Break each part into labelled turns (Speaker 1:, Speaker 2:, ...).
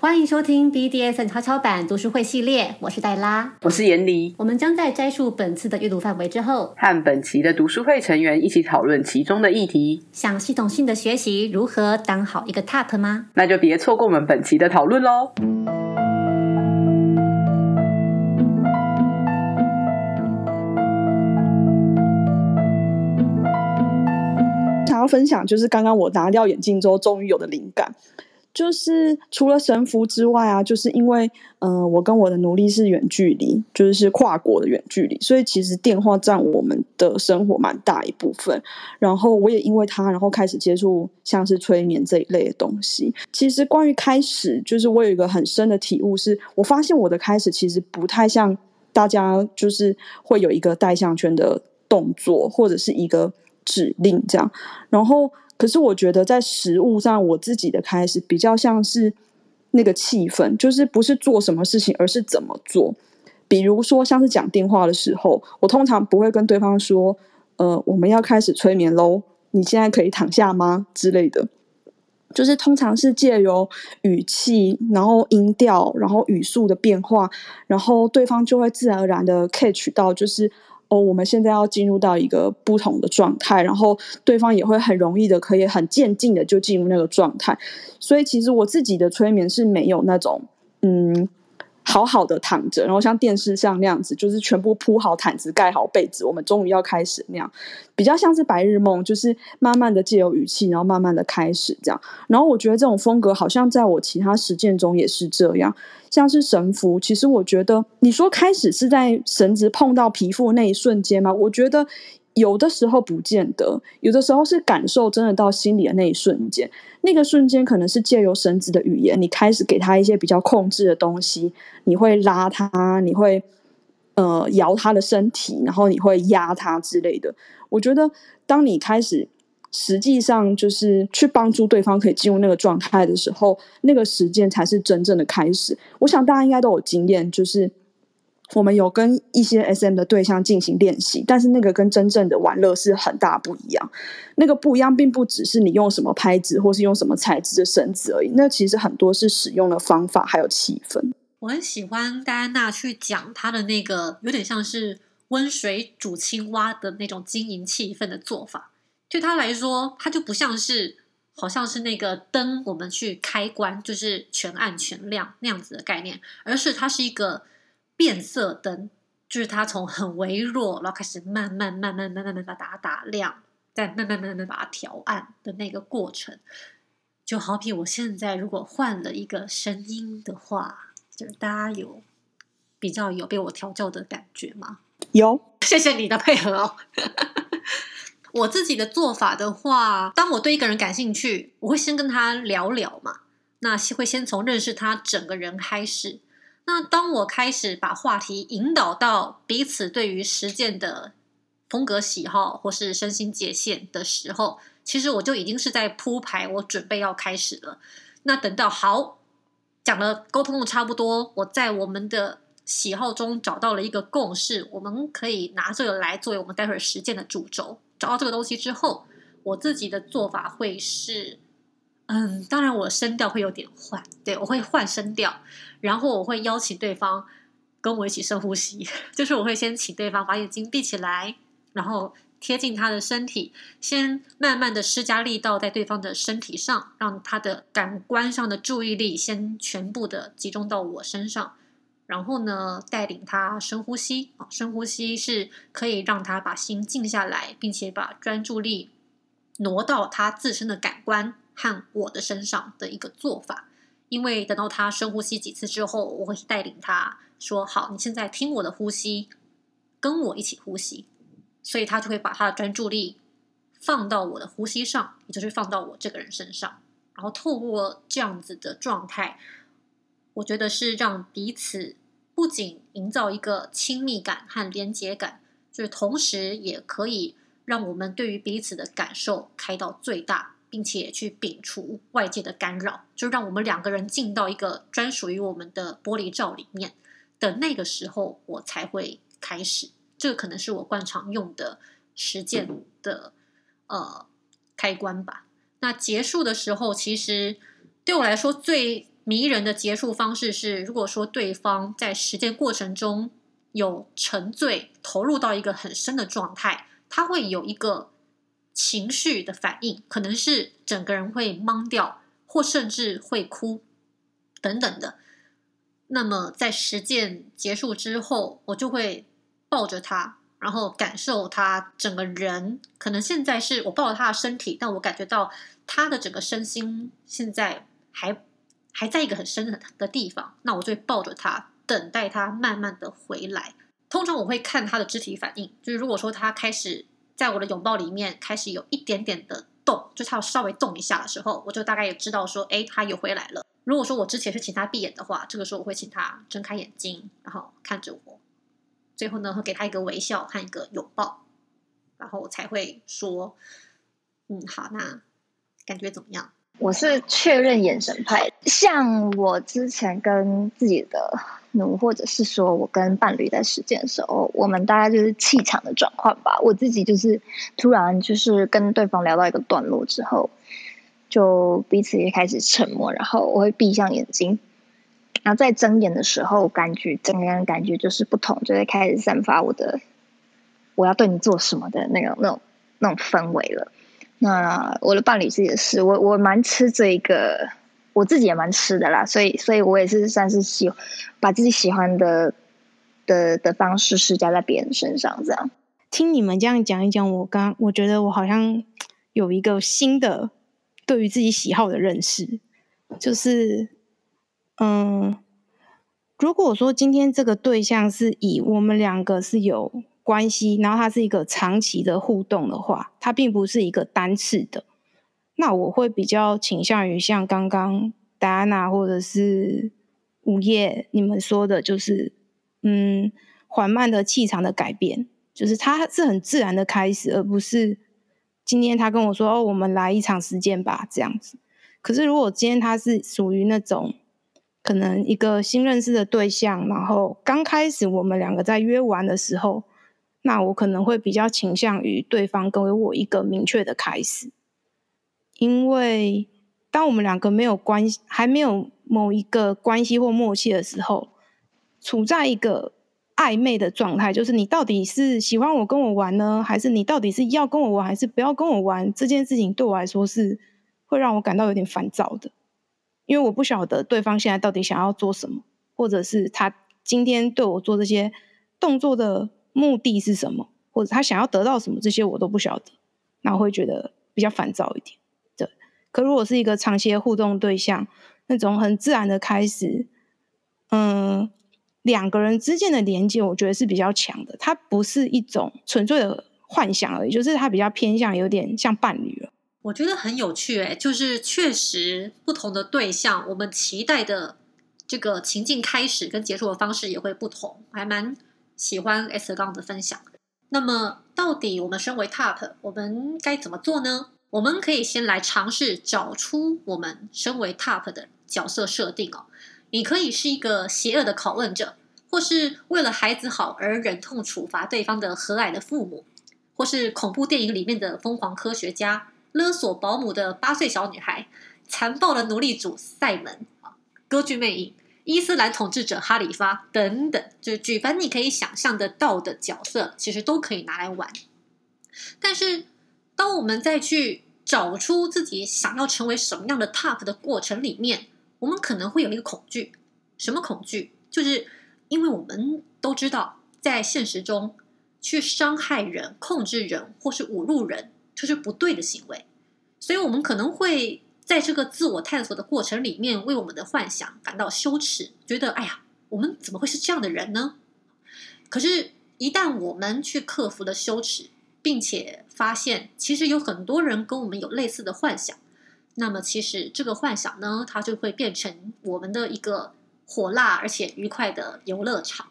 Speaker 1: 欢迎收听 BDSN 悄悄版读书会系列，我是黛拉，
Speaker 2: 我是严离。
Speaker 1: 我们将在摘述本次的阅读范围之后，
Speaker 2: 和本期的读书会成员一起讨论其中的议题。
Speaker 1: 想系统性的学习如何当好一个 TOP 吗？
Speaker 2: 那就别错过我们本期的讨论喽！
Speaker 3: 想要分享就是刚刚我拿掉眼镜之后，终于有的灵感。就是除了神符之外啊，就是因为嗯、呃我跟我的奴隶是远距离，就是是跨国的远距离，所以其实电话占我们的生活蛮大一部分。然后我也因为它，然后开始接触像是催眠这一类的东西。其实关于开始，就是我有一个很深的体悟是，我发现我的开始其实不太像大家就是会有一个带项圈的动作，或者是一个指令这样。然后，可是我觉得在实物上，我自己的开始比较像是那个气氛，就是不是做什么事情，而是怎么做。比如说，像是讲电话的时候，我通常不会跟对方说：“呃，我们要开始催眠喽，你现在可以躺下吗？”之类的。就是通常是借由语气，然后音调，然后语速的变化，然后对方就会自然而然的 catch 到，就是哦，我们现在要进入到一个不同的状态，然后对方也会很容易的可以很渐进的就进入那个状态。所以其实我自己的催眠是没有那种嗯。好好的躺着，然后像电视上那样子，就是全部铺好毯子、盖好被子，我们终于要开始那样，比较像是白日梦，就是慢慢的借由语气，然后慢慢的开始这样。然后我觉得这种风格好像在我其他实践中也是这样，像是神符，其实我觉得你说开始是在绳子碰到皮肤那一瞬间吗？我觉得有的时候不见得，有的时候是感受真的到心里的那一瞬间，那个瞬间可能是借由绳子的语言，你开始给他一些比较控制的东西，你会拉他，你会呃摇他的身体，然后你会压他之类的。我觉得当你开始实际上就是去帮助对方可以进入那个状态的时候，那个时间才是真正的开始。我想大家应该都有经验，就是。我们有跟一些 SM 的对象进行练习，但是那个跟真正的玩乐是很大不一样。那个不一样，并不只是你用什么拍子或是用什么材质的绳子而已，那其实很多是使用的方法还有气氛。
Speaker 1: 我很喜欢戴安娜去讲她的那个有点像是温水煮青蛙的那种经营气氛的做法。对她来说，它就不像是好像是那个灯我们去开关就是全暗全亮那样子的概念，而是它是一个。变色灯就是它从很微弱，然后开始慢慢、慢慢、慢慢、慢慢把它打亮，再慢慢、慢慢把它调暗的那个过程，就好比我现在如果换了一个声音的话，就是大家有比较有被我调教的感觉吗？
Speaker 3: 有，
Speaker 1: 谢谢你的配合哦。我自己的做法的话，当我对一个人感兴趣，我会先跟他聊聊嘛，那会先从认识他整个人开始。那当我开始把话题引导到彼此对于实践的风格喜好或是身心界限的时候，其实我就已经是在铺排，我准备要开始了。那等到好讲了，沟通的差不多，我在我们的喜好中找到了一个共识，我们可以拿这个来作为我们待会儿实践的主轴。找到这个东西之后，我自己的做法会是。嗯，当然，我声调会有点换，对我会换声调，然后我会邀请对方跟我一起深呼吸，就是我会先请对方把眼睛闭起来，然后贴近他的身体，先慢慢的施加力道在对方的身体上，让他的感官上的注意力先全部的集中到我身上，然后呢，带领他深呼吸啊，深呼吸是可以让他把心静下来，并且把专注力挪到他自身的感官。和我的身上的一个做法，因为等到他深呼吸几次之后，我会带领他说：“好，你现在听我的呼吸，跟我一起呼吸。”所以他就会把他的专注力放到我的呼吸上，也就是放到我这个人身上。然后透过这样子的状态，我觉得是让彼此不仅营造一个亲密感和连接感，就是同时也可以让我们对于彼此的感受开到最大。并且去摒除外界的干扰，就让我们两个人进到一个专属于我们的玻璃罩里面的那个时候，我才会开始。这个可能是我惯常用的实践的呃开关吧。那结束的时候，其实对我来说最迷人的结束方式是，如果说对方在实践过程中有沉醉、投入到一个很深的状态，他会有一个情绪的反应，可能是整个人会懵掉，或甚至会哭等等的。那么在实践结束之后，我就会抱着他，然后感受他整个人。可能现在是我抱着他的身体，但我感觉到他的整个身心现在还。还在一个很深的地方，那我就会抱着他，等待他慢慢的回来。通常我会看他的肢体反应，就是如果说他开始在我的拥抱里面开始有一点点的动，就他稍微动一下的时候，我就大概也知道说，哎，他又回来了。如果说我之前是请他闭眼的话，这个时候我会请他睁开眼睛，然后看着我，最后呢会给他一个微笑和一个拥抱，然后我才会说，嗯，好，那感觉怎么样？
Speaker 4: 我是确认眼神派，像我之前跟自己的奴，或者是说我跟伴侣在实践的时候，我们大概就是气场的转换吧。我自己就是突然就是跟对方聊到一个段落之后，就彼此也开始沉默，然后我会闭上眼睛，然后在睁眼的时候，感觉整个人感觉就是不同，就会开始散发我的我要对你做什么的那种那种那种氛围了。那我的伴侣自己的事，我我蛮吃这一个，我自己也蛮吃的啦，所以所以我也是算是喜把自己喜欢的的的方式施加在别人身上，这样。
Speaker 5: 听你们这样讲一讲，我刚我觉得我好像有一个新的对于自己喜好的认识，就是嗯，如果说今天这个对象是以我们两个是有。关系，然后它是一个长期的互动的话，它并不是一个单次的。那我会比较倾向于像刚刚戴安娜或者是午夜你们说的，就是嗯，缓慢的气场的改变，就是它是很自然的开始，而不是今天他跟我说哦，我们来一场实践吧这样子。可是如果今天他是属于那种可能一个新认识的对象，然后刚开始我们两个在约完的时候。那我可能会比较倾向于对方给我一个明确的开始，因为当我们两个没有关系，还没有某一个关系或默契的时候，处在一个暧昧的状态，就是你到底是喜欢我跟我玩呢，还是你到底是要跟我玩，还是不要跟我玩？这件事情对我来说是会让我感到有点烦躁的，因为我不晓得对方现在到底想要做什么，或者是他今天对我做这些动作的。目的是什么，或者他想要得到什么，这些我都不晓得，那我会觉得比较烦躁一点。对，可如果是一个长期的互动对象，那种很自然的开始，嗯，两个人之间的连接，我觉得是比较强的。它不是一种纯粹的幻想而已，就是它比较偏向有点像伴侣了。
Speaker 1: 我觉得很有趣，哎，就是确实不同的对象，我们期待的这个情境开始跟结束的方式也会不同，还蛮。喜欢 S 刚的分享，那么到底我们身为 Top，我们该怎么做呢？我们可以先来尝试找出我们身为 Top 的角色设定哦。你可以是一个邪恶的拷问者，或是为了孩子好而忍痛处罚对方的和蔼的父母，或是恐怖电影里面的疯狂科学家，勒索保姆的八岁小女孩，残暴的奴隶主塞门啊，歌剧魅影。伊斯兰统治者哈里发等等，就是举凡你可以想象得到的角色，其实都可以拿来玩。但是，当我们再去找出自己想要成为什么样的 top 的过程里面，我们可能会有一个恐惧。什么恐惧？就是因为我们都知道，在现实中去伤害人、控制人或是侮辱人，这是不对的行为，所以我们可能会。在这个自我探索的过程里面，为我们的幻想感到羞耻，觉得哎呀，我们怎么会是这样的人呢？可是，一旦我们去克服了羞耻，并且发现其实有很多人跟我们有类似的幻想，那么其实这个幻想呢，它就会变成我们的一个火辣而且愉快的游乐场。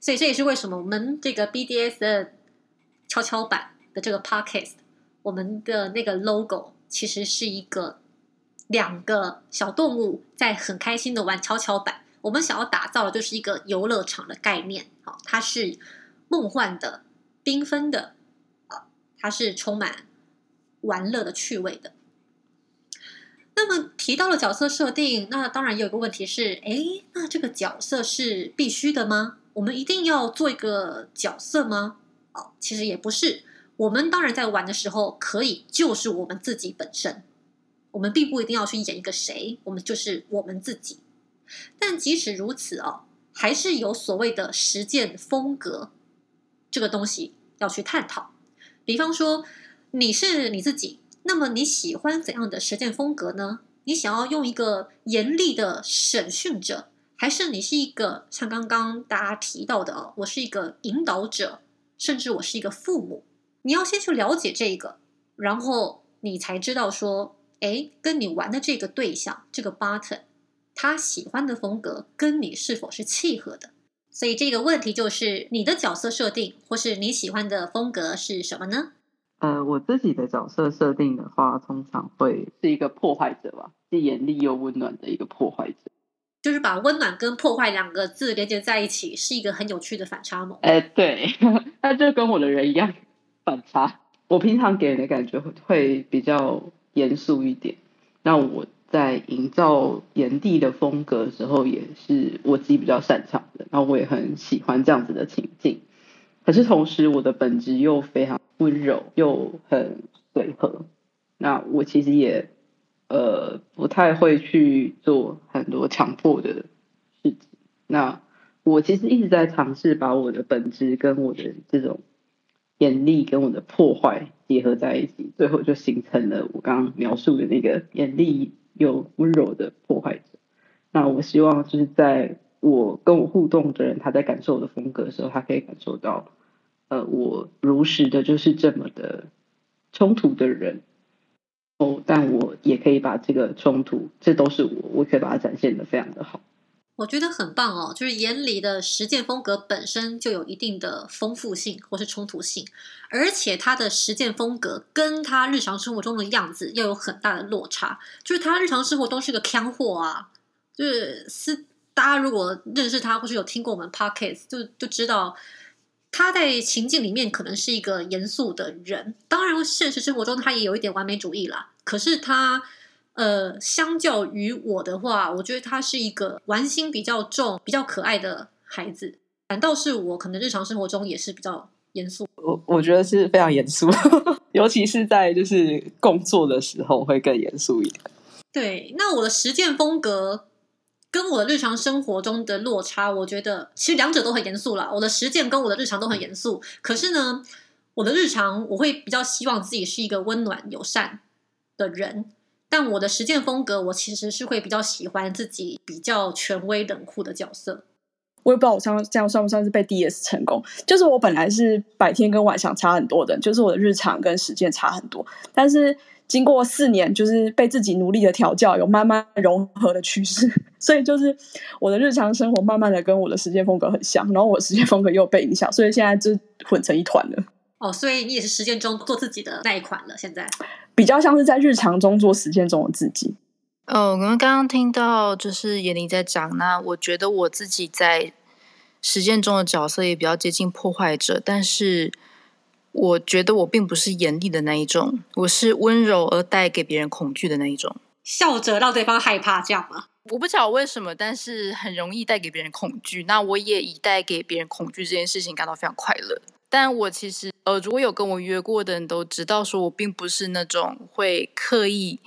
Speaker 1: 所以这也是为什么我们这个 BDS 的跷跷板的这个 Podcast，我们的那个 logo 其实是一个。两个小动物在很开心的玩跷跷板。我们想要打造的就是一个游乐场的概念，好，它是梦幻的、缤纷的，啊，它是充满玩乐的趣味的。那么提到了角色设定，那当然有一个问题是，哎，那这个角色是必须的吗？我们一定要做一个角色吗？哦，其实也不是。我们当然在玩的时候可以就是我们自己本身，我们并不一定要去演一个谁，我们就是我们自己。但即使如此哦，还是有所谓的实践风格这个东西要去探讨。比方说，你是你自己，那么你喜欢怎样的实践风格呢？你想要用一个严厉的审讯者，还是你是一个像刚刚大家提到的，我是一个引导者，甚至我是一个父母？你要先去了解这个，然后你才知道说，哎，跟你玩的这个对象，这个 button，他喜欢的风格跟你是否是契合的？所以这个问题就是，你的角色设定或是你喜欢的风格是什么呢？
Speaker 2: 呃，我自己的角色设定的话，通常会是一个破坏者吧，既严厉又温暖的一个破坏者。
Speaker 1: 就是把温暖跟破坏两个字连接在一起，是一个很有趣的反差萌。
Speaker 2: 哎，对，那就跟我的人一样。反差，我平常给人的感觉会会比较严肃一点。那我在营造炎帝的风格的时候，也是我自己比较擅长的。然后我也很喜欢这样子的情境。可是同时，我的本质又非常温柔，又很随和。那我其实也呃不太会去做很多强迫的事情。那我其实一直在尝试把我的本质跟我的这种。严厉跟我的破坏结合在一起，最后就形成了我刚刚描述的那个严厉又温柔的破坏者。那我希望就是在我跟我互动的人，他在感受我的风格的时候，他可以感受到，呃，我如实的就是这么的冲突的人。哦，但我也可以把这个冲突，这都是我，我可以把它展现的非常的好。
Speaker 1: 我觉得很棒哦，就是眼里的实践风格本身就有一定的丰富性或是冲突性，而且他的实践风格跟他日常生活中的样子又有很大的落差。就是他日常生活中是个腔货啊，就是是大家如果认识他或是有听过我们 podcast，就就知道他在情境里面可能是一个严肃的人。当然，现实生活中他也有一点完美主义啦，可是他。呃，相较于我的话，我觉得他是一个玩心比较重、比较可爱的孩子。反倒是我可能日常生活中也是比较严肃。
Speaker 3: 我我觉得是非常严肃，尤其是在就是工作的时候会更严肃一点。
Speaker 1: 对，那我的实践风格跟我的日常生活中的落差，我觉得其实两者都很严肃啦。我的实践跟我的日常都很严肃，可是呢，我的日常我会比较希望自己是一个温暖友善的人。但我的实践风格，我其实是会比较喜欢自己比较权威冷酷的角色。
Speaker 3: 我也不知道我像这样算不算是被 DS 成功。就是我本来是白天跟晚上差很多的，就是我的日常跟实践差很多。但是经过四年，就是被自己努力的调教，有慢慢融合的趋势。所以就是我的日常生活慢慢的跟我的实践风格很像，然后我的实践风格又被影响，所以现在就混成一团了。
Speaker 1: 哦，所以你也是实践中做自己的那一款了，现在。
Speaker 3: 比较像是在日常中做实践中的自己。
Speaker 6: 哦，我们刚刚听到就是严玲在讲，那我觉得我自己在实践中的角色也比较接近破坏者，但是我觉得我并不是严厉的那一种，我是温柔而带给别人恐惧的那一种，
Speaker 1: 笑着让对方害怕，这样吗？
Speaker 6: 我不知道为什么，但是很容易带给别人恐惧。那我也以带给别人恐惧这件事情感到非常快乐。但我其实，呃，如果有跟我约过的人都知道，说我并不是那种会刻意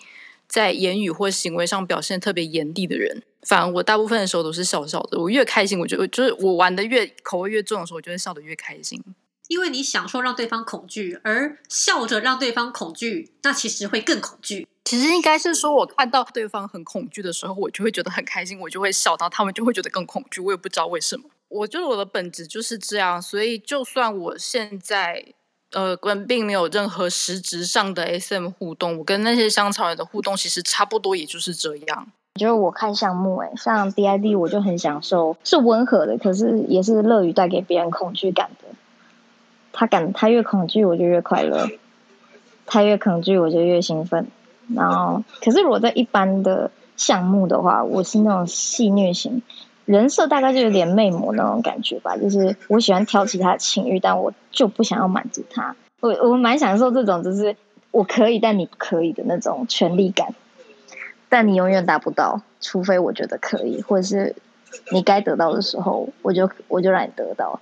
Speaker 6: 在言语或行为上表现特别严厉的人。反而我大部分的时候都是笑笑的。我越开心，我觉得就是我玩的越口味越重的时候，我就会笑得越开心。
Speaker 1: 因为你享受让对方恐惧，而笑着让对方恐惧，那其实会更恐惧。
Speaker 6: 其实应该是说，我看到对方很恐惧的时候，我就会觉得很开心，我就会笑，到他们就会觉得更恐惧。我也不知道为什么。我觉得我的本质就是这样，所以就算我现在呃跟并没有任何实质上的 SM 互动，我跟那些香草人的互动其实差不多，也就是这样。
Speaker 4: 我觉得我看项目，哎，像 DID 我就很享受，是温和的，可是也是乐于带给别人恐惧感的。他感他越恐惧，我就越快乐；他越恐惧，我就越兴奋。然后，可是如果在一般的项目的话，我是那种戏虐型。人设大概就有点魅魔那种感觉吧，就是我喜欢挑起他的情欲，但我就不想要满足他。我我蛮享受这种，就是我可以但你不可以的那种权力感。但你永远达不到，除非我觉得可以，或者是你该得到的时候，我就我就让你得到，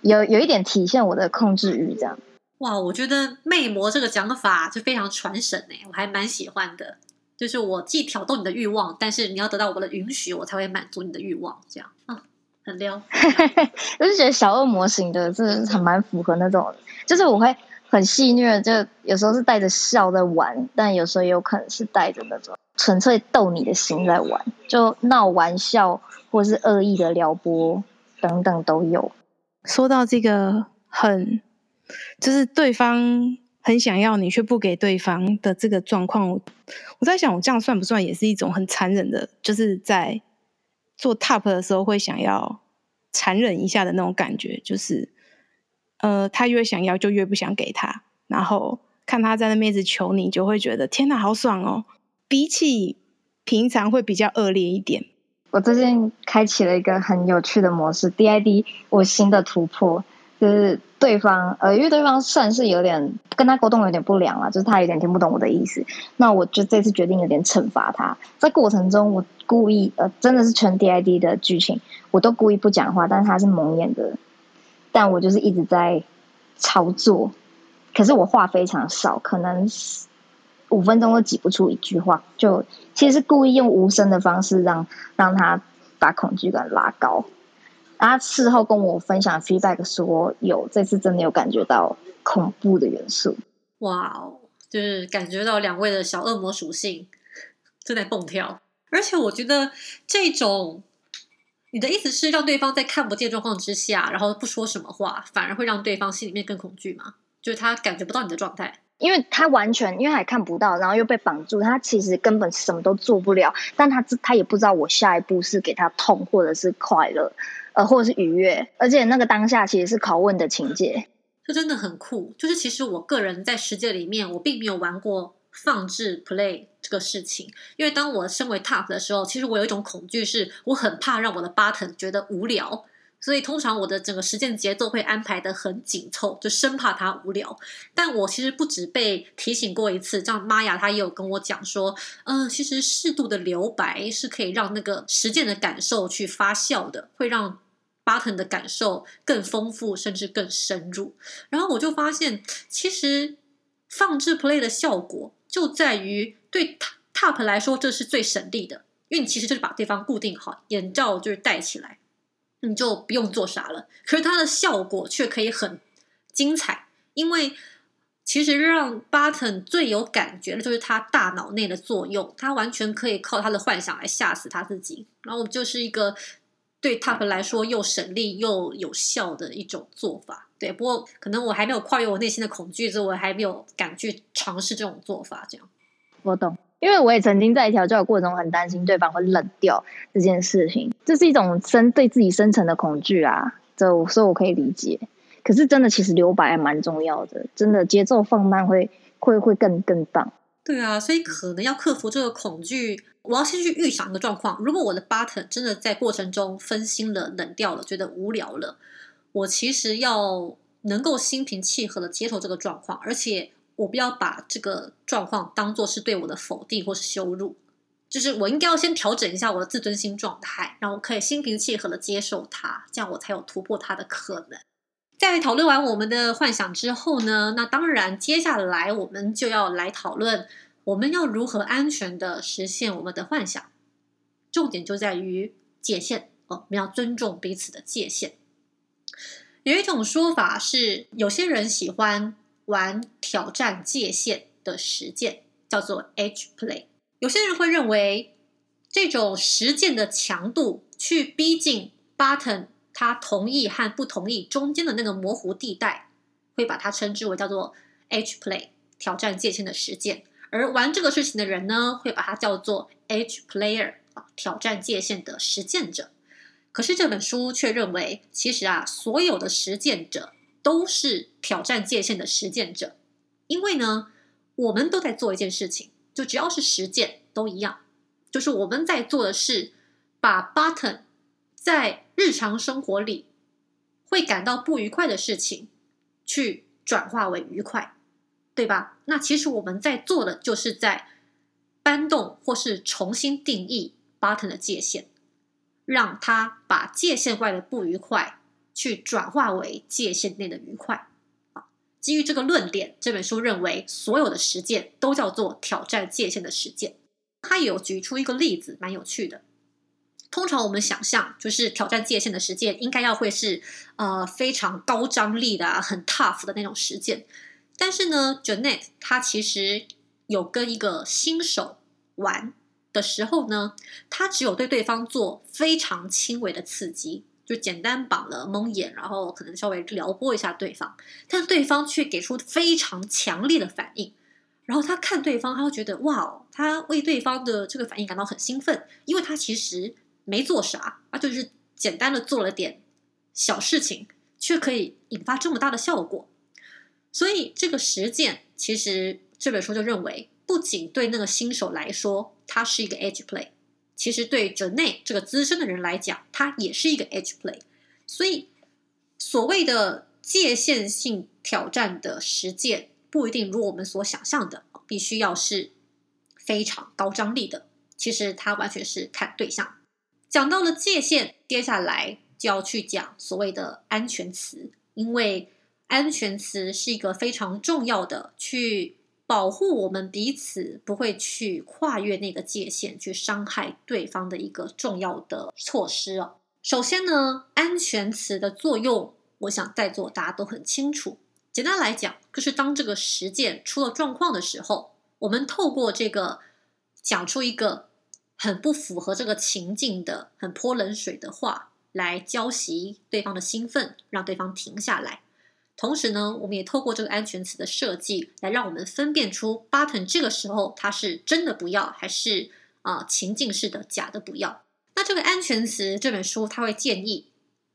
Speaker 4: 有有一点体现我的控制欲，这样。
Speaker 1: 哇，我觉得魅魔这个讲法就非常传神哎，我还蛮喜欢的。就是我既挑逗你的欲望，但是你要得到我的允许，我才会满足你的欲望，这样啊，很撩。
Speaker 4: 我就觉得小恶魔型的，这还蛮符合那种，就是我会很戏谑，就有时候是带着笑在玩，但有时候也有可能是带着那种纯粹逗你的心在玩，就闹玩笑或是恶意的撩拨等等都有。
Speaker 5: 说到这个很。就是对方很想要你却不给对方的这个状况，我在想，我这样算不算也是一种很残忍的？就是在做 top 的时候会想要残忍一下的那种感觉，就是呃，他越想要就越不想给他，然后看他在那边一直求你，就会觉得天哪，好爽哦！比起平常会比较恶劣一点。
Speaker 4: 我最近开启了一个很有趣的模式，DID，我新的突破。就是对方，呃，因为对方算是有点跟他沟通有点不良了，就是他有点听不懂我的意思。那我就这次决定有点惩罚他，在过程中我故意，呃，真的是全 DID 的剧情，我都故意不讲话，但是他是蒙眼的，但我就是一直在操作，可是我话非常少，可能五分钟都挤不出一句话，就其实是故意用无声的方式让让他把恐惧感拉高。他事后跟我分享 feedback 说，有这次真的有感觉到恐怖的元素。
Speaker 1: 哇哦，就是感觉到两位的小恶魔属性正在蹦跳。而且我觉得这种，你的意思是让对方在看不见状况之下，然后不说什么话，反而会让对方心里面更恐惧吗？就是他感觉不到你的状态，
Speaker 4: 因为他完全因为还看不到，然后又被绑住，他其实根本什么都做不了。但他他也不知道我下一步是给他痛或者是快乐。呃，或者是愉悦，而且那个当下其实是拷问的情节，
Speaker 1: 这真的很酷。就是其实我个人在世界里面，我并没有玩过放置 play 这个事情，因为当我身为 top 的时候，其实我有一种恐惧，是我很怕让我的 button 觉得无聊，所以通常我的整个实践节奏会安排的很紧凑，就生怕他无聊。但我其实不止被提醒过一次，像玛雅她也有跟我讲说，嗯，其实适度的留白是可以让那个实践的感受去发酵的，会让。Button 的感受更丰富，甚至更深入。然后我就发现，其实放置 play 的效果就在于对 top 来说，这是最省力的，因为你其实就是把对方固定好，眼罩就是戴起来，你就不用做啥了。可是它的效果却可以很精彩，因为其实让 button 最有感觉的就是他大脑内的作用，他完全可以靠他的幻想来吓死他自己。然后就是一个。对 top 来说又省力又有效的一种做法，对。不过可能我还没有跨越我内心的恐惧，所以我还没有敢去尝试这种做法。这样，
Speaker 4: 我懂，因为我也曾经在调教的过程中很担心对方会冷掉这件事情，这是一种深对自己深层的恐惧啊。这所以我可以理解。可是真的，其实留白还蛮重要的，真的节奏放慢会会会更更棒。
Speaker 1: 对啊，所以可能要克服这个恐惧。我要先去预想一个状况，如果我的 button 真的在过程中分心了、冷掉了、觉得无聊了，我其实要能够心平气和的接受这个状况，而且我不要把这个状况当做是对我的否定或是羞辱，就是我应该要先调整一下我的自尊心状态，然后可以心平气和的接受它，这样我才有突破它的可能。在讨论完我们的幻想之后呢，那当然接下来我们就要来讨论。我们要如何安全的实现我们的幻想？重点就在于界限哦，我们要尊重彼此的界限。有一种说法是，有些人喜欢玩挑战界限的实践，叫做 H play。有些人会认为，这种实践的强度去逼近 button 他同意和不同意中间的那个模糊地带，会把它称之为叫做 H play 挑战界限的实践。而玩这个事情的人呢，会把它叫做 Edge Player 啊，挑战界限的实践者。可是这本书却认为，其实啊，所有的实践者都是挑战界限的实践者，因为呢，我们都在做一件事情，就只要是实践都一样，就是我们在做的是把 Button 在日常生活里会感到不愉快的事情，去转化为愉快。对吧？那其实我们在做的，就是在搬动或是重新定义 Button 的界限，让他把界限外的不愉快去转化为界限内的愉快。啊，基于这个论点，这本书认为所有的实践都叫做挑战界限的实践。他有举出一个例子，蛮有趣的。通常我们想象，就是挑战界限的实践，应该要会是呃非常高张力的、很 tough 的那种实践。但是呢，Janet 她其实有跟一个新手玩的时候呢，她只有对对方做非常轻微的刺激，就简单绑了蒙眼，然后可能稍微撩拨一下对方，但对方却给出非常强烈的反应。然后他看对方，他会觉得哇哦，他为对方的这个反应感到很兴奋，因为他其实没做啥，他就是简单的做了点小事情，却可以引发这么大的效果。所以这个实践，其实这本书就认为，不仅对那个新手来说，它是一个 edge play，其实对 j a n e 这个资深的人来讲，它也是一个 edge play。所以所谓的界限性挑战的实践，不一定如我们所想象的，必须要是非常高张力的。其实它完全是看对象。讲到了界限，接下来就要去讲所谓的安全词，因为。安全词是一个非常重要的，去保护我们彼此不会去跨越那个界限，去伤害对方的一个重要的措施哦。首先呢，安全词的作用，我想在座大家都很清楚。简单来讲，就是当这个实践出了状况的时候，我们透过这个讲出一个很不符合这个情境的、很泼冷水的话，来浇熄对方的兴奋，让对方停下来。同时呢，我们也透过这个安全词的设计，来让我们分辨出 button 这个时候它是真的不要，还是啊情境式的假的不要。那这个安全词这本书，它会建议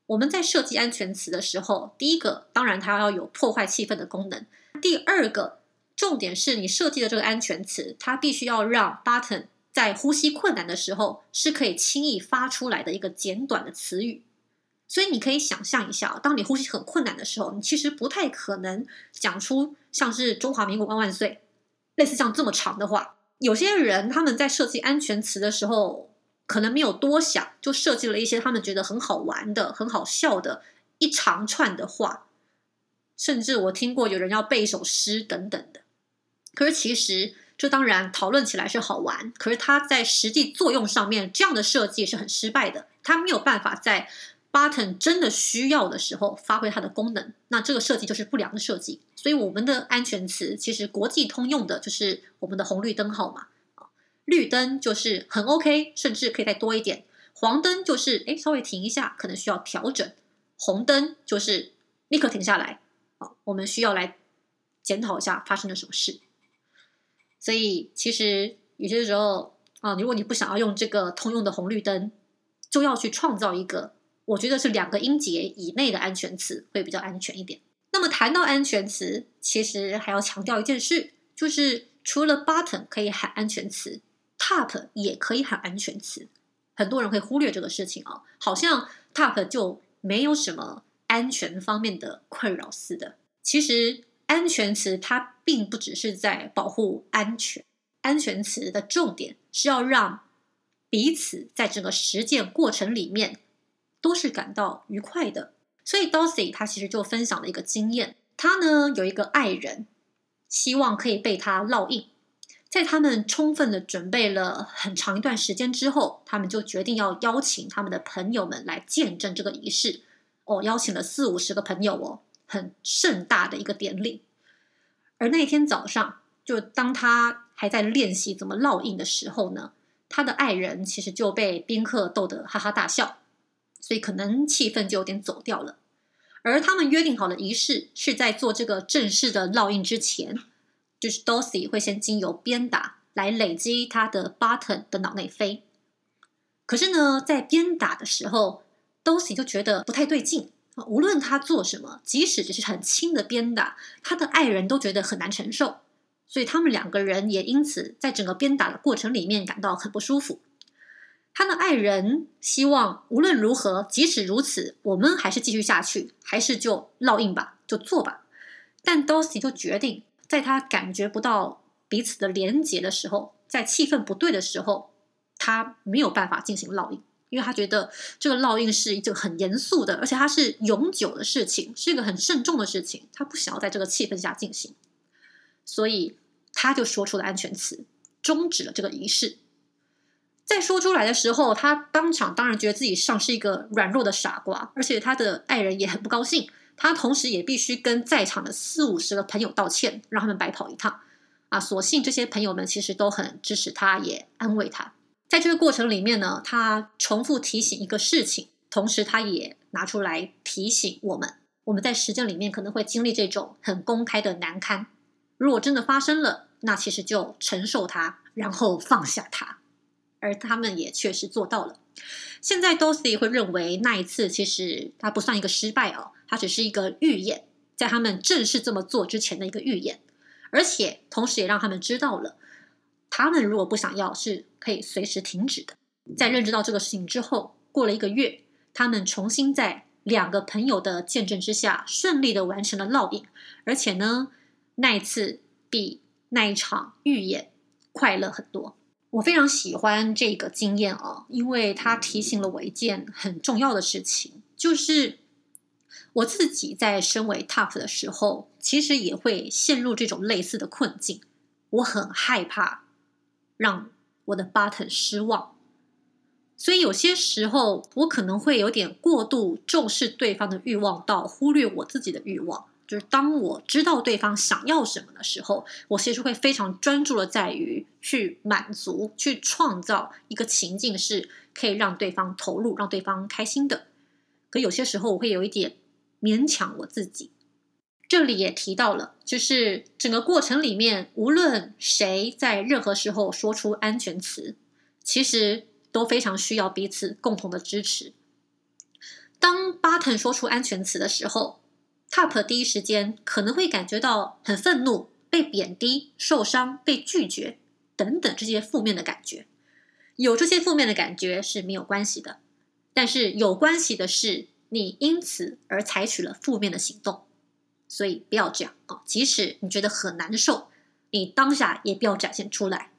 Speaker 1: 我们在设计安全词的时候，第一个当然它要有破坏气氛的功能，第二个重点是你设计的这个安全词，它必须要让 button 在呼吸困难的时候是可以轻易发出来的一个简短的词语。所以你可以想象一下，当你呼吸很困难的时候，你其实不太可能讲出像是“中华民国万万岁”类似像这么长的话。有些人他们在设计安全词的时候，可能没有多想，就设计了一些他们觉得很好玩的、很好笑的一长串的话，甚至我听过有人要背一首诗等等的。可是其实，这当然讨论起来是好玩，可是它在实际作用上面，这样的设计是很失败的，它没有办法在。Button 真的需要的时候发挥它的功能，那这个设计就是不良的设计。所以我们的安全词其实国际通用的就是我们的红绿灯号码，绿灯就是很 OK，甚至可以再多一点；黄灯就是哎稍微停一下，可能需要调整；红灯就是立刻停下来啊，我们需要来检讨一下发生了什么事。所以其实有些时候啊，如果你不想要用这个通用的红绿灯，就要去创造一个。我觉得是两个音节以内的安全词会比较安全一点。那么谈到安全词，其实还要强调一件事，就是除了 button 可以喊安全词，top 也可以喊安全词。很多人会忽略这个事情啊，好像 top 就没有什么安全方面的困扰似的。其实安全词它并不只是在保护安全，安全词的重点是要让彼此在整个实践过程里面。都是感到愉快的，所以 Dorsey 他其实就分享了一个经验，他呢有一个爱人，希望可以被他烙印，在他们充分的准备了很长一段时间之后，他们就决定要邀请他们的朋友们来见证这个仪式。哦，邀请了四五十个朋友哦，很盛大的一个典礼。而那天早上，就当他还在练习怎么烙印的时候呢，他的爱人其实就被宾客逗得哈哈大笑。所以可能气氛就有点走掉了，而他们约定好的仪式是在做这个正式的烙印之前，就是 Dorsey 会先经由鞭打来累积他的 button 的脑内啡。可是呢，在鞭打的时候，Dorsey 就觉得不太对劲无论他做什么，即使只是很轻的鞭打，他的爱人都觉得很难承受，所以他们两个人也因此在整个鞭打的过程里面感到很不舒服。他的爱人希望无论如何，即使如此，我们还是继续下去，还是就烙印吧，就做吧。但 Dosi 就决定，在他感觉不到彼此的连结的时候，在气氛不对的时候，他没有办法进行烙印，因为他觉得这个烙印是一个很严肃的，而且它是永久的事情，是一个很慎重的事情，他不想要在这个气氛下进行，所以他就说出了安全词，终止了这个仪式。在说出来的时候，他当场当然觉得自己像是一个软弱的傻瓜，而且他的爱人也很不高兴。他同时也必须跟在场的四五十个朋友道歉，让他们白跑一趟。啊，所幸这些朋友们其实都很支持他，也安慰他。在这个过程里面呢，他重复提醒一个事情，同时他也拿出来提醒我们：我们在实践里面可能会经历这种很公开的难堪。如果真的发生了，那其实就承受它，然后放下它。而他们也确实做到了。现在 Dorothy 会认为那一次其实它不算一个失败哦，它只是一个预演，在他们正式这么做之前的一个预演，而且同时也让他们知道了，他们如果不想要是可以随时停止的。在认知到这个事情之后，过了一个月，他们重新在两个朋友的见证之下，顺利的完成了烙印，而且呢，那一次比那一场预演快乐很多。我非常喜欢这个经验啊，因为它提醒了我一件很重要的事情，就是我自己在身为 Tough 的时候，其实也会陷入这种类似的困境。我很害怕让我的 button 失望，所以有些时候我可能会有点过度重视对方的欲望，到忽略我自己的欲望。就是当我知道对方想要什么的时候，我其实会非常专注的在于去满足、去创造一个情境，是可以让对方投入、让对方开心的。可有些时候，我会有一点勉强我自己。这里也提到了，就是整个过程里面，无论谁在任何时候说出安全词，其实都非常需要彼此共同的支持。当 Button 说出安全词的时候。Top 第一时间可能会感觉到很愤怒、被贬低、受伤、被拒绝等等这些负面的感觉。有这些负面的感觉是没有关系的，但是有关系的是你因此而采取了负面的行动。所以不要这样啊！即使你觉得很难受，你当下也不要展现出来。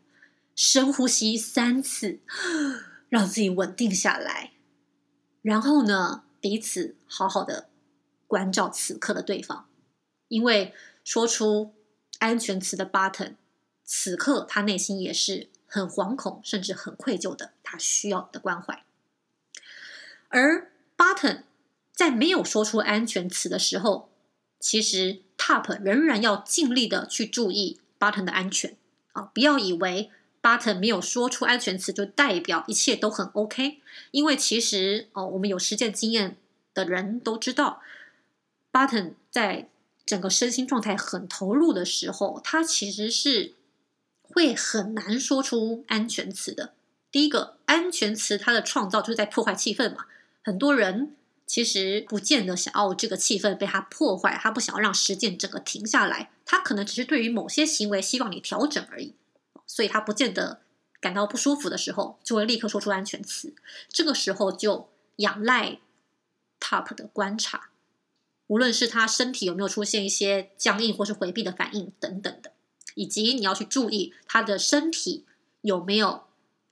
Speaker 1: 深呼吸三次，让自己稳定下来，然后呢，彼此好好的。关照此刻的对方，因为说出安全词的 Button，此刻他内心也是很惶恐，甚至很愧疚的。他需要你的关怀。而 Button 在没有说出安全词的时候，其实 Top 仍然要尽力的去注意 Button 的安全啊！不要以为 Button 没有说出安全词就代表一切都很 OK，因为其实哦，我们有实践经验的人都知道。Button 在整个身心状态很投入的时候，他其实是会很难说出安全词的。第一个安全词，它的创造就是在破坏气氛嘛。很多人其实不见得想要这个气氛被他破坏，他不想要让时间整个停下来，他可能只是对于某些行为希望你调整而已。所以他不见得感到不舒服的时候，就会立刻说出安全词。这个时候就仰赖 Top 的观察。无论是他身体有没有出现一些僵硬或是回避的反应等等的，以及你要去注意他的身体有没有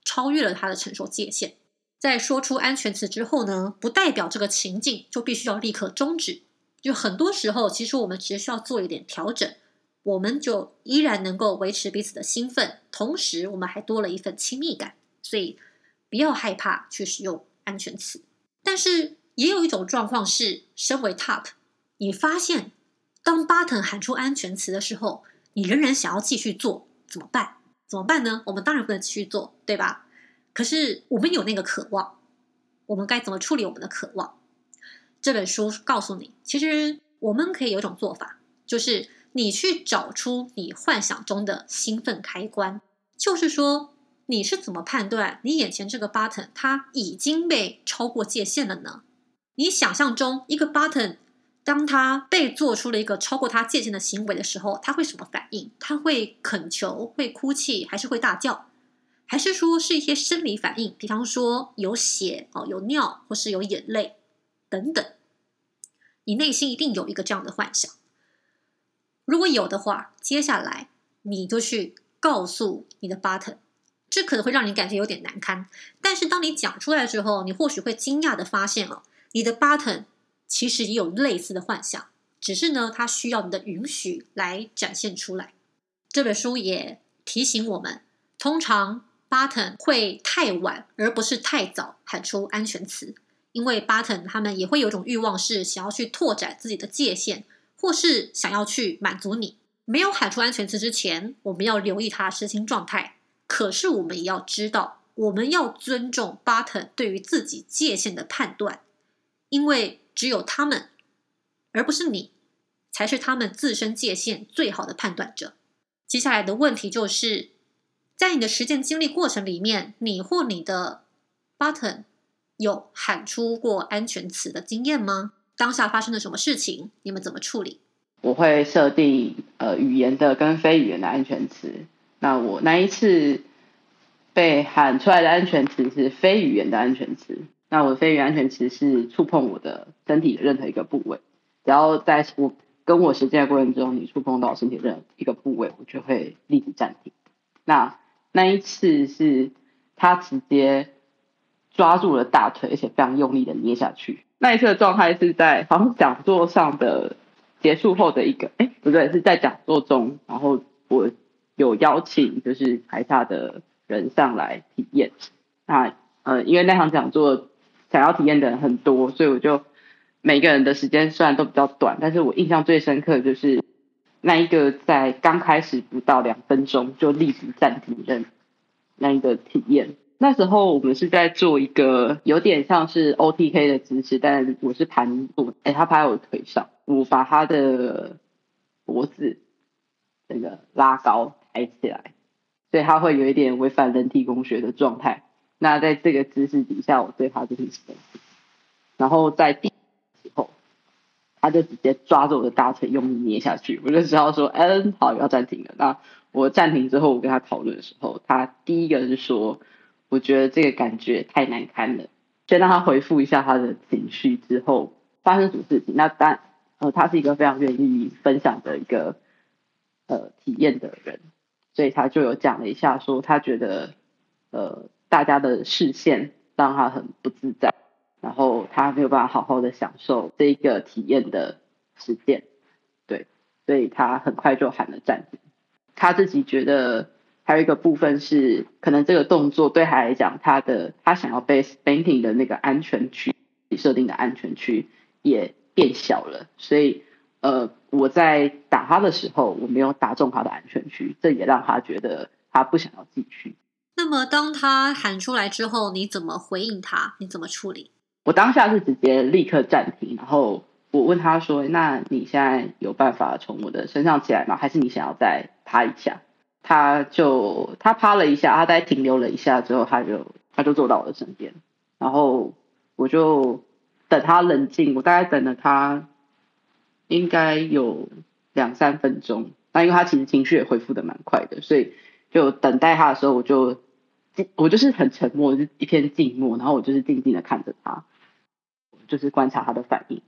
Speaker 1: 超越了他的承受界限。在说出安全词之后呢，不代表这个情境就必须要立刻终止。就很多时候，其实我们只需要做一点调整，我们就依然能够维持彼此的兴奋，同时我们还多了一份亲密感。所以不要害怕去使用安全词。但是也有一种状况是，身为 top。你发现，当 button 喊出安全词的时候，你仍然想要继续做，怎么办？怎么办呢？我们当然不能继续做，对吧？可是我们有那个渴望，我们该怎么处理我们的渴望？这本书告诉你，其实我们可以有一种做法，就是你去找出你幻想中的兴奋开关，就是说你是怎么判断你眼前这个 button 它已经被超过界限了呢？你想象中一个 button。当他被做出了一个超过他界限的行为的时候，他会什么反应？他会恳求、会哭泣，还是会大叫？还是说是一些生理反应？比方说有血哦，有尿，或是有眼泪等等。你内心一定有一个这样的幻想。如果有的话，接下来你就去告诉你的 button，这可能会让你感觉有点难堪。但是当你讲出来之后，你或许会惊讶的发现哦，你的 button 其实也有类似的幻想，只是呢，它需要你的允许来展现出来。这本书也提醒我们，通常 button 会太晚，而不是太早喊出安全词，因为 button 他们也会有一种欲望，是想要去拓展自己的界限，或是想要去满足你。没有喊出安全词之前，我们要留意他身心状态。可是我们也要知道，我们要尊重 button 对于自己界限的判断，因为只有他们，而不是你，才是他们自身界限最好的判断者。接下来的问题就是，在你的实践经历过程里面，你或你的 button 有喊出过安全词的经验吗？当下发生了什么事情？你们怎么处理？
Speaker 2: 我会设定呃语言的跟非语言的安全词。那我那一次被喊出来的安全词是非语言的安全词。那我的非语言安全词是触碰我的身体的任何一个部位，只要在我。跟我实践的过程中，你触碰到身体任何一个部位，我就会立即暂停。那那一次是他直接抓住了大腿，而且非常用力的捏下去。那一次的状态是在好像讲座上的结束后的一个，哎，不对，是在讲座中，然后我有邀请就是台下的人上来体验。那呃，因为那场讲座想要体验的人很多，所以我就。每个人的时间虽然都比较短，但是我印象最深刻的就是那一个在刚开始不到两分钟就立即暂停的那一个体验。那时候我们是在做一个有点像是 OTK 的姿势，但我是盘坐，哎，他趴在我腿上，我把他的脖子那个拉高抬起来，所以他会有一点违反人体工学的状态。那在这个姿势底下，我对他就是然后在第时候。他就直接抓着我的大腿用力捏下去，我就知道说，嗯，好，要暂停了。那我暂停之后，我跟他讨论的时候，他第一个是说，我觉得这个感觉太难堪了，先让他回复一下他的情绪之后，发生什么事情。那但呃，他是一个非常愿意分享的一个呃体验的人，所以他就有讲了一下，说他觉得呃大家的视线让他很不自在。然后他没有办法好好的享受这个体验的时间，对，所以他很快就喊了暂停。他自己觉得还有一个部分是，可能这个动作对他来讲，他的他想要被 spanking 的那个安全区设定的安全区也变小了，所以呃，我在打他的时候，我没有打中他的安全区，这也让他觉得他不想要继续。
Speaker 1: 那么当他喊出来之后，你怎么回应他？你怎么处理？
Speaker 2: 我当下是直接立刻暂停，然后我问他说：“那你现在有办法从我的身上起来吗？还是你想要再趴一下？”他就他趴了一下，他再停留了一下之后，他就他就坐到我的身边，然后我就等他冷静。我大概等了他应该有两三分钟，那因为他其实情绪也恢复的蛮快的，所以就等待他的时候，我就我就是很沉默，就一片静默，然后我就是静静的看着他。就是观察他的反应，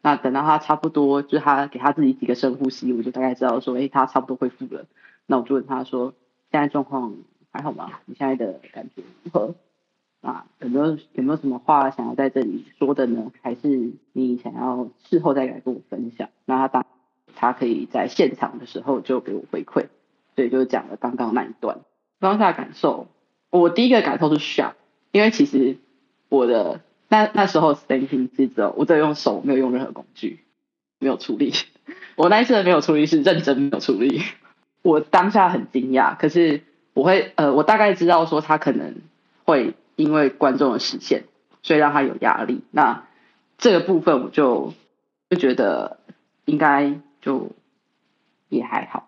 Speaker 2: 那等到他差不多，就是他给他自己几个深呼吸，我就大概知道说，哎，他差不多恢复了。那我就问他说，现在状况还好吗？你现在的感觉如何？啊，有没有有没有什么话想要在这里说的呢？还是你想要事后再来跟我分享？那他当他可以在现场的时候就给我回馈，所以就讲了刚刚那一段当下感受。我第一个感受是 shock，因为其实我的。那那时候 standing 是只有我只有用手，没有用任何工具，没有处理。我那一次的没有处理是认真没有处理。我当下很惊讶，可是我会呃，我大概知道说他可能会因为观众的视线，所以让他有压力。那这个部分我就就觉得应该就也还好，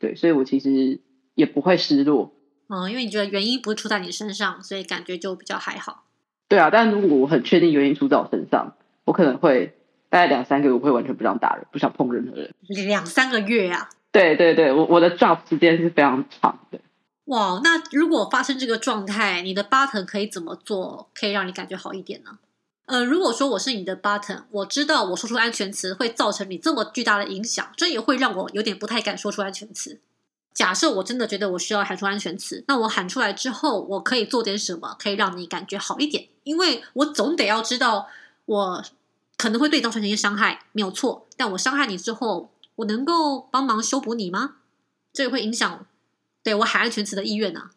Speaker 2: 对，所以我其实也不会失落。
Speaker 1: 嗯，因为你觉得原因不是出在你身上，所以感觉就比较还好。
Speaker 2: 对啊，但如果我很确定原因出在我身上，我可能会大概两三个月，我会完全不想打人，不想碰任何人。
Speaker 1: 两三个月啊？
Speaker 2: 对对对，我我的 job 时间是非常长的。
Speaker 1: 哇，那如果发生这个状态，你的 button 可以怎么做，可以让你感觉好一点呢？呃，如果说我是你的 button，我知道我说出安全词会造成你这么巨大的影响，这也会让我有点不太敢说出安全词。假设我真的觉得我需要喊出安全词，那我喊出来之后，我可以做点什么，可以让你感觉好一点？因为我总得要知道，我可能会对你造成一些伤害，没有错。但我伤害你之后，我能够帮忙修补你吗？这也会影响对我喊安全词的意愿呢、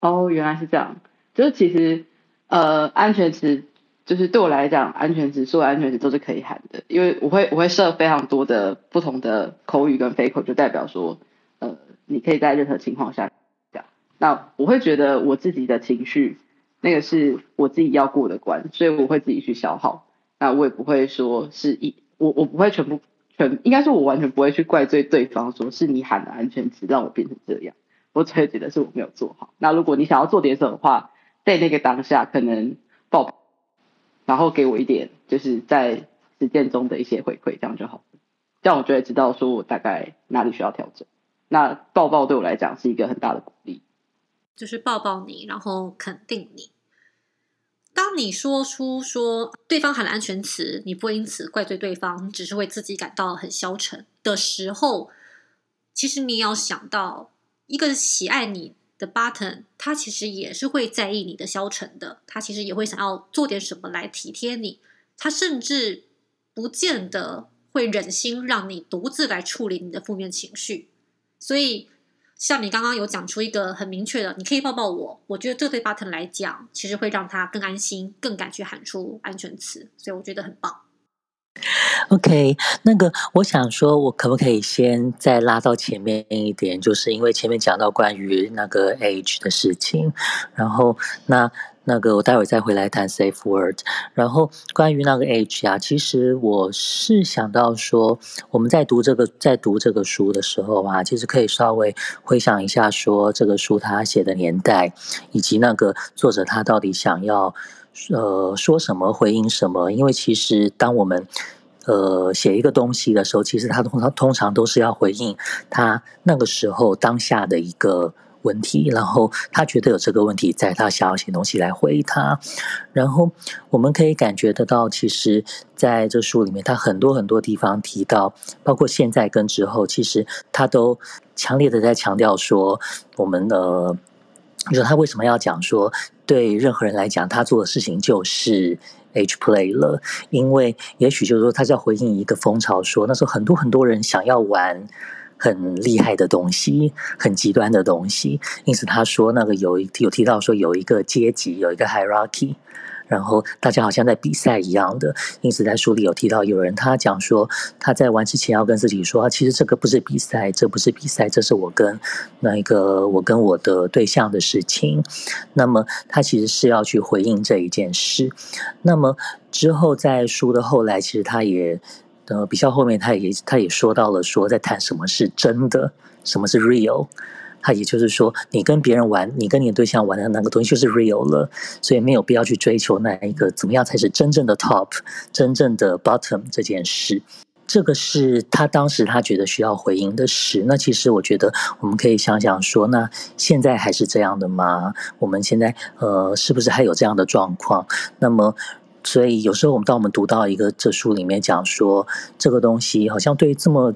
Speaker 2: 哦，原来是这样。就是其实呃，安全词就是对我来讲，安全词所有安全值都是可以喊的，因为我会我会设非常多的不同的口语跟非口，就代表说呃，你可以在任何情况下讲。那我会觉得我自己的情绪那个是我自己要过的关，所以我会自己去消耗。那我也不会说是一我我不会全部全应该说我完全不会去怪罪对方，说是你喊的安全值让我变成这样。我只会觉得是我没有做好。那如果你想要做点什么的话，在那个当下可能爆，然后给我一点就是在实践中的一些回馈，这样就好了。这样我就会知道说我大概哪里需要调整。那抱抱对我来讲是一个很大的鼓励。
Speaker 1: 就是抱抱你，然后肯定你。当你说出说对方喊了安全词，你不会因此怪罪对方，只是为自己感到很消沉的时候，其实你要想到，一个喜爱你的 button，他其实也是会在意你的消沉的，他其实也会想要做点什么来体贴你，他甚至不见得会忍心让你独自来处理你的负面情绪，所以。像你刚刚有讲出一个很明确的，你可以抱抱我。我觉得这对 button 来讲，其实会让他更安心，更敢去喊出安全词，所以我觉得很棒。
Speaker 7: OK，那个我想说，我可不可以先再拉到前面一点？就是因为前面讲到关于那个 age 的事情，然后那那个我待会再回来谈 safe word。然后关于那个 age 啊，其实我是想到说，我们在读这个在读这个书的时候啊，其实可以稍微回想一下，说这个书他写的年代，以及那个作者他到底想要呃说什么，回应什么。因为其实当我们呃，写一个东西的时候，其实他通常通常都是要回应他那个时候当下的一个问题，然后他觉得有这个问题，在他想要写东西来回他。然后我们可以感觉得到，其实在这书里面，他很多很多地方提到，包括现在跟之后，其实他都强烈的在强调说，我们呃，你说他为什么要讲说，对任何人来讲，他做的事情就是。H play 了，因为也许就是说，他在回应一个风潮说，那时候很多很多人想要玩很厉害的东西，很极端的东西，因此他说那个有有提到说有一个阶级，有一个 hierarchy。然后大家好像在比赛一样的，因此在书里有提到有人他讲说他在玩之前要跟自己说，其实这个不是比赛，这不是比赛，这是我跟那一个我跟我的对象的事情。那么他其实是要去回应这一件事。那么之后在书的后来，其实他也呃比较后面，他也他也说到了说在谈什么是真的，什么是 real。他也就是说，你跟别人玩，你跟你的对象玩的那个东西就是 real 了，所以没有必要去追求那一个怎么样才是真正的 top，真正的 bottom 这件事。这个是他当时他觉得需要回应的事。那其实我觉得我们可以想想说，那现在还是这样的吗？我们现在呃，是不是还有这样的状况？那么。所以有时候我们当我们读到一个这书里面讲说这个东西好像对这么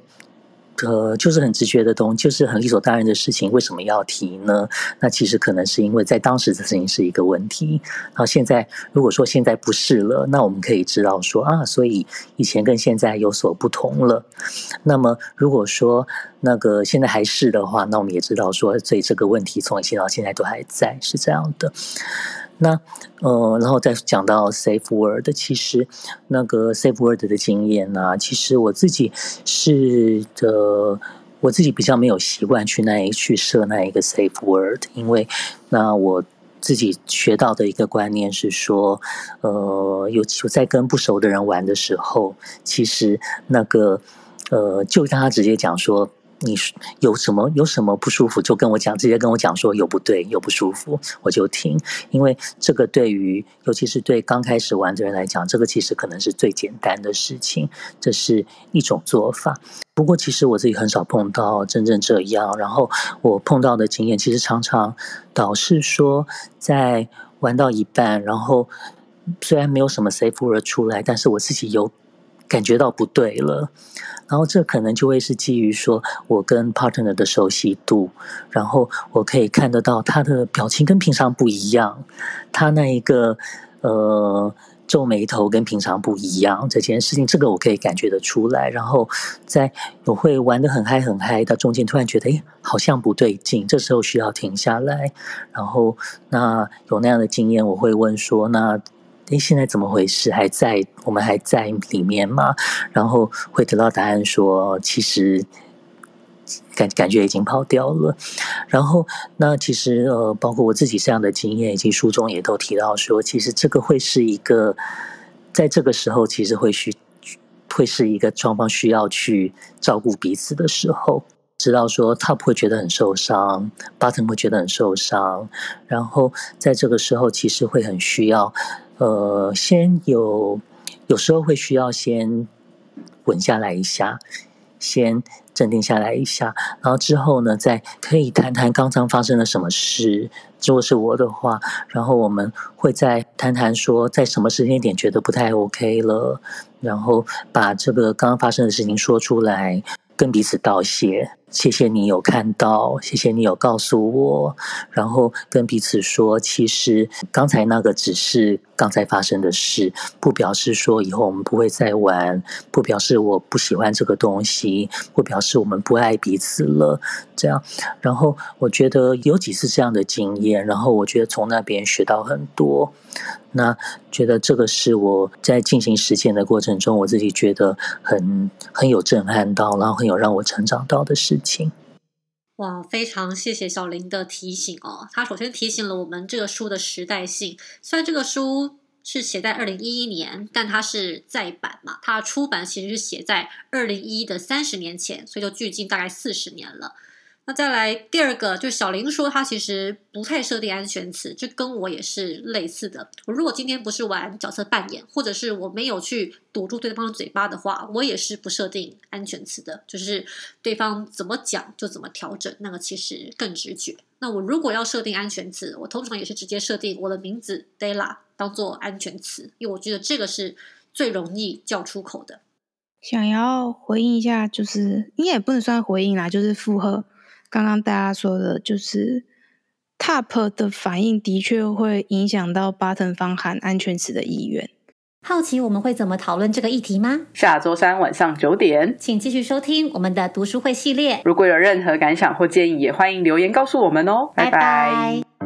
Speaker 7: 呃，就是很直觉的东西，就是很理所当然的事情，为什么要提呢？那其实可能是因为在当时的事情是一个问题，然后现在如果说现在不是了，那我们可以知道说啊，所以以前跟现在有所不同了。那么如果说那个现在还是的话，那我们也知道说，所以这个问题从以前到现在都还在，是这样的。那呃，然后再讲到 safe word，其实那个 safe word 的经验呢、其实我自己是的，我自己比较没有习惯去那一去设那一个 safe word，因为那我自己学到的一个观念是说，呃，有有在跟不熟的人玩的时候，其实那个呃，就让他直接讲说。你有什么有什么不舒服，就跟我讲，直接跟我讲说有不对，有不舒服，我就听。因为这个对于，尤其是对刚开始玩的人来讲，这个其实可能是最简单的事情，这是一种做法。不过，其实我自己很少碰到真正这样。然后我碰到的经验，其实常常导致说，在玩到一半，然后虽然没有什么 safe word 出来，但是我自己有。感觉到不对了。然后这可能就会是基于说我跟 partner 的熟悉度，然后我可以看得到他的表情跟平常不一样，他那一个呃皱眉头跟平常不一样这件事情，这个我可以感觉得出来。然后在我会玩的很嗨很嗨，到中间突然觉得哎好像不对劲，这时候需要停下来。然后那有那样的经验，我会问说那。哎，现在怎么回事？还在？我们还在里面吗？然后会得到答案说，其实感感觉已经跑掉了。然后，那其实呃，包括我自己这样的经验，以及书中也都提到说，其实这个会是一个，在这个时候，其实会需会是一个双方需要去照顾彼此的时候。知道说他不会觉得很受伤，Bottom 会觉得很受伤。然后在这个时候，其实会很需要。呃，先有有时候会需要先稳下来一下，先镇定下来一下，然后之后呢，再可以谈谈刚刚发生了什么事。如果是我的话，然后我们会再谈谈说，在什么时间点觉得不太 OK 了，然后把这个刚刚发生的事情说出来。跟彼此道谢，谢谢你有看到，谢谢你有告诉我，然后跟彼此说，其实刚才那个只是刚才发生的事，不表示说以后我们不会再玩，不表示我不喜欢这个东西，不表示我们不爱彼此了。这样，然后我觉得有几次这样的经验，然后我觉得从那边学到很多。那觉得这个是我在进行实践的过程中，我自己觉得很很有震撼到，然后很有让我成长到的事情。
Speaker 1: 哇，非常谢谢小林的提醒哦。他首先提醒了我们这个书的时代性，虽然这个书是写在二零一一年，但它是再版嘛，它出版其实是写在二零一的三十年前，所以就距今大概四十年了。那再来第二个，就是小林说他其实不太设定安全词，这跟我也是类似的。我如果今天不是玩角色扮演，或者是我没有去堵住对方的嘴巴的话，我也是不设定安全词的，就是对方怎么讲就怎么调整，那个其实更直觉。那我如果要设定安全词，我通常也是直接设定我的名字 Della 当做安全词，因为我觉得这个是最容易叫出口的。
Speaker 5: 想要回应一下，就是应该也不能算回应啦，就是附和。刚刚大家说的，就是 top 的反应的确会影响到 button 方含安全词的意愿。
Speaker 1: 好奇我们会怎么讨论这个议题吗？
Speaker 2: 下周三晚上九点，
Speaker 1: 请继续收听我们的读书会系列。
Speaker 2: 如果有任何感想或建议，也欢迎留言告诉我们哦。拜拜。